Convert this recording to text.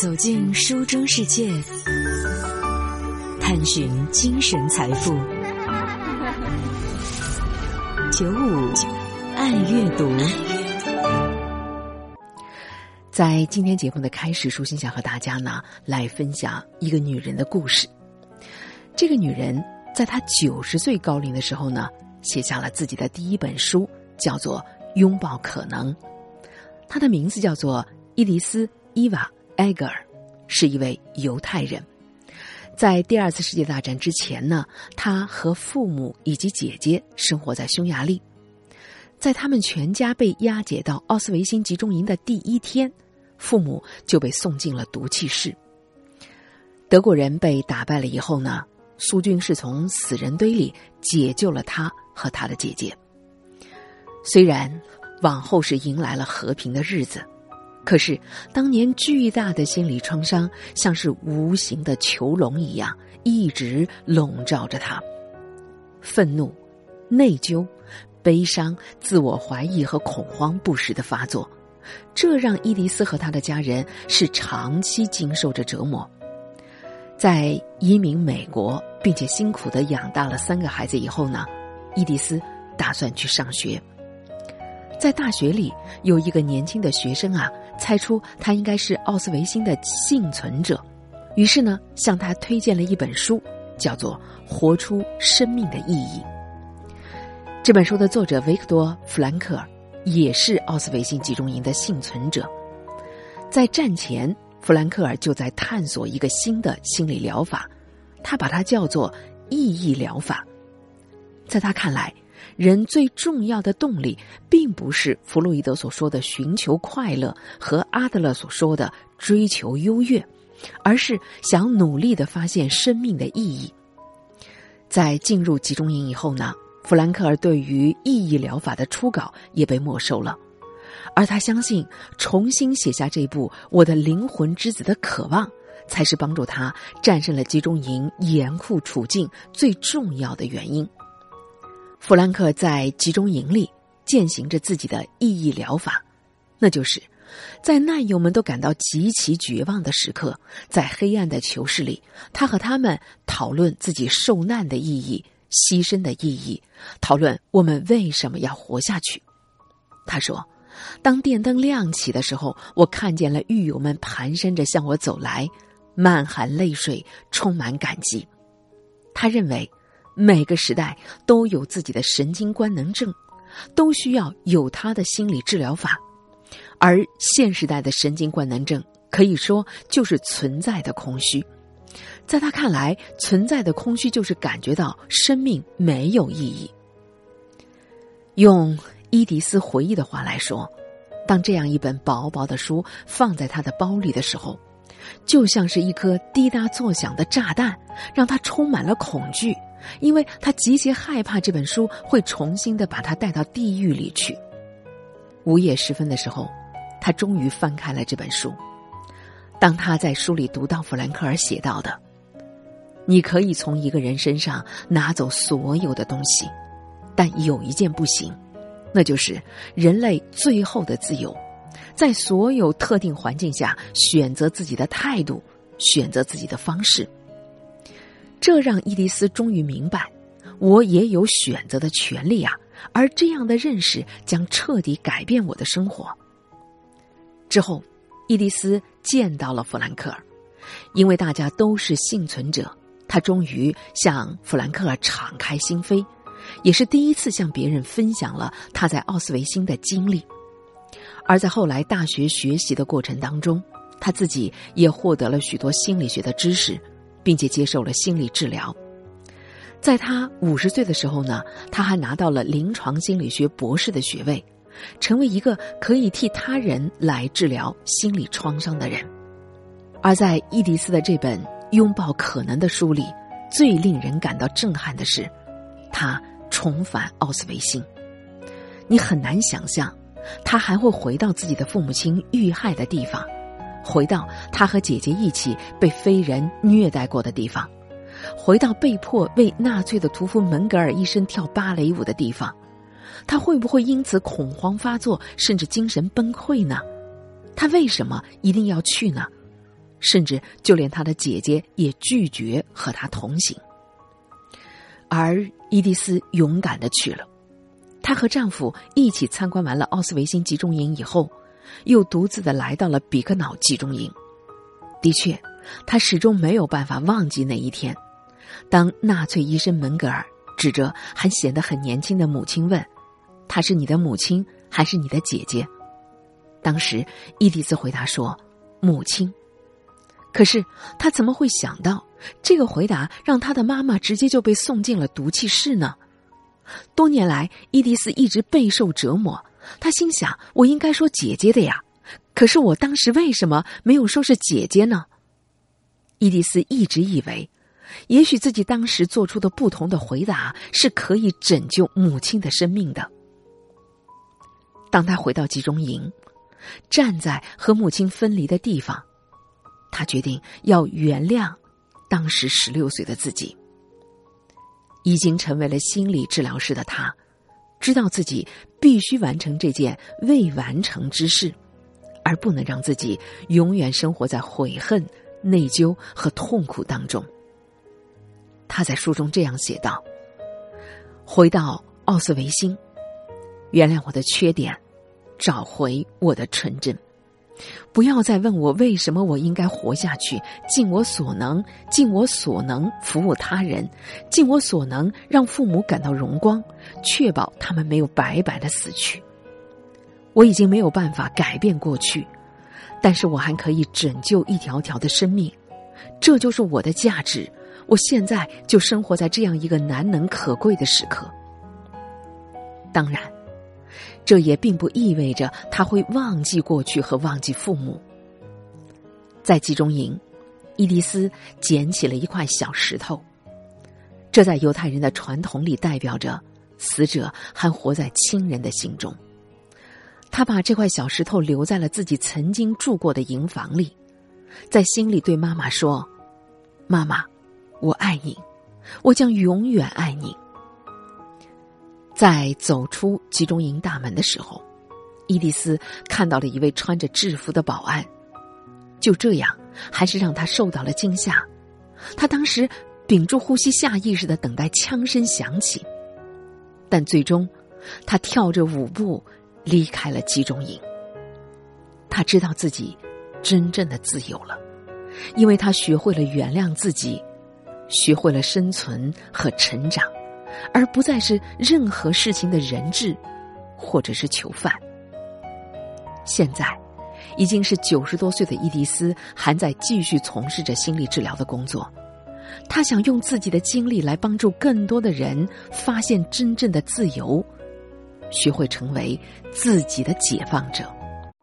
走进书中世界，探寻精神财富。九五爱阅读，在今天节目的开始，舒心想和大家呢来分享一个女人的故事。这个女人在她九十岁高龄的时候呢，写下了自己的第一本书，叫做《拥抱可能》。她的名字叫做伊迪丝·伊娃。埃格尔是一位犹太人，在第二次世界大战之前呢，他和父母以及姐姐生活在匈牙利。在他们全家被押解到奥斯维辛集中营的第一天，父母就被送进了毒气室。德国人被打败了以后呢，苏军是从死人堆里解救了他和他的姐姐。虽然往后是迎来了和平的日子。可是，当年巨大的心理创伤像是无形的囚笼一样，一直笼罩着他。愤怒、内疚、悲伤、自我怀疑和恐慌不时的发作，这让伊迪丝和他的家人是长期经受着折磨。在移民美国，并且辛苦的养大了三个孩子以后呢，伊迪丝打算去上学。在大学里，有一个年轻的学生啊。猜出他应该是奥斯维辛的幸存者，于是呢，向他推荐了一本书，叫做《活出生命的意义》。这本书的作者维克多·弗兰克尔也是奥斯维辛集中营的幸存者。在战前，弗兰克尔就在探索一个新的心理疗法，他把它叫做意义疗法。在他看来，人最重要的动力，并不是弗洛伊德所说的寻求快乐和阿德勒所说的追求优越，而是想努力的发现生命的意义。在进入集中营以后呢，弗兰克尔对于意义疗法的初稿也被没收了，而他相信重新写下这部《我的灵魂之子》的渴望，才是帮助他战胜了集中营严酷处境最重要的原因。弗兰克在集中营里践行着自己的意义疗法，那就是在难友们都感到极其绝望的时刻，在黑暗的囚室里，他和他们讨论自己受难的意义、牺牲的意义，讨论我们为什么要活下去。他说：“当电灯亮起的时候，我看见了狱友们蹒跚着向我走来，满含泪水，充满感激。”他认为。每个时代都有自己的神经官能症，都需要有他的心理治疗法，而现时代的神经官能症可以说就是存在的空虚。在他看来，存在的空虚就是感觉到生命没有意义。用伊迪丝回忆的话来说，当这样一本薄薄的书放在他的包里的时候，就像是一颗滴答作响的炸弹，让他充满了恐惧。因为他极其害怕这本书会重新的把他带到地狱里去。午夜时分的时候，他终于翻开了这本书。当他在书里读到弗兰克尔写到的：“你可以从一个人身上拿走所有的东西，但有一件不行，那就是人类最后的自由，在所有特定环境下选择自己的态度，选择自己的方式。”这让伊迪丝终于明白，我也有选择的权利啊！而这样的认识将彻底改变我的生活。之后，伊迪丝见到了弗兰克尔，因为大家都是幸存者，他终于向弗兰克尔敞开心扉，也是第一次向别人分享了他在奥斯维辛的经历。而在后来大学学习的过程当中，他自己也获得了许多心理学的知识。并且接受了心理治疗，在他五十岁的时候呢，他还拿到了临床心理学博士的学位，成为一个可以替他人来治疗心理创伤的人。而在伊迪丝的这本《拥抱可能》的书里，最令人感到震撼的是，他重返奥斯维辛。你很难想象，他还会回到自己的父母亲遇害的地方。回到他和姐姐一起被非人虐待过的地方，回到被迫为纳粹的屠夫门格尔一生跳芭蕾舞的地方，他会不会因此恐慌发作，甚至精神崩溃呢？他为什么一定要去呢？甚至就连她的姐姐也拒绝和她同行。而伊迪丝勇敢的去了，她和丈夫一起参观完了奥斯维辛集中营以后，又独自的来到了比克瑙集中营。的确，他始终没有办法忘记那一天，当纳粹医生门格尔指着还显得很年轻的母亲问：“她是你的母亲还是你的姐姐？”当时伊迪丝回答说：“母亲。”可是他怎么会想到？这个回答让他的妈妈直接就被送进了毒气室呢。多年来，伊迪丝一直备受折磨。他心想：“我应该说姐姐的呀，可是我当时为什么没有说是姐姐呢？”伊迪丝一直以为，也许自己当时做出的不同的回答是可以拯救母亲的生命的。当他回到集中营，站在和母亲分离的地方，他决定要原谅。当时十六岁的自己，已经成为了心理治疗师的他，知道自己必须完成这件未完成之事，而不能让自己永远生活在悔恨、内疚和痛苦当中。他在书中这样写道：“回到奥斯维辛，原谅我的缺点，找回我的纯真。”不要再问我为什么我应该活下去，尽我所能，尽我所能服务他人，尽我所能让父母感到荣光，确保他们没有白白的死去。我已经没有办法改变过去，但是我还可以拯救一条条的生命，这就是我的价值。我现在就生活在这样一个难能可贵的时刻。当然。这也并不意味着他会忘记过去和忘记父母。在集中营，伊迪丝捡起了一块小石头，这在犹太人的传统里代表着死者还活在亲人的心中。他把这块小石头留在了自己曾经住过的营房里，在心里对妈妈说：“妈妈，我爱你，我将永远爱你。”在走出集中营大门的时候，伊迪丝看到了一位穿着制服的保安。就这样，还是让他受到了惊吓。他当时屏住呼吸，下意识的等待枪声响起。但最终，他跳着舞步离开了集中营。他知道自己真正的自由了，因为他学会了原谅自己，学会了生存和成长。而不再是任何事情的人质，或者是囚犯。现在，已经是九十多岁的伊迪丝，还在继续从事着心理治疗的工作。他想用自己的经历来帮助更多的人发现真正的自由，学会成为自己的解放者。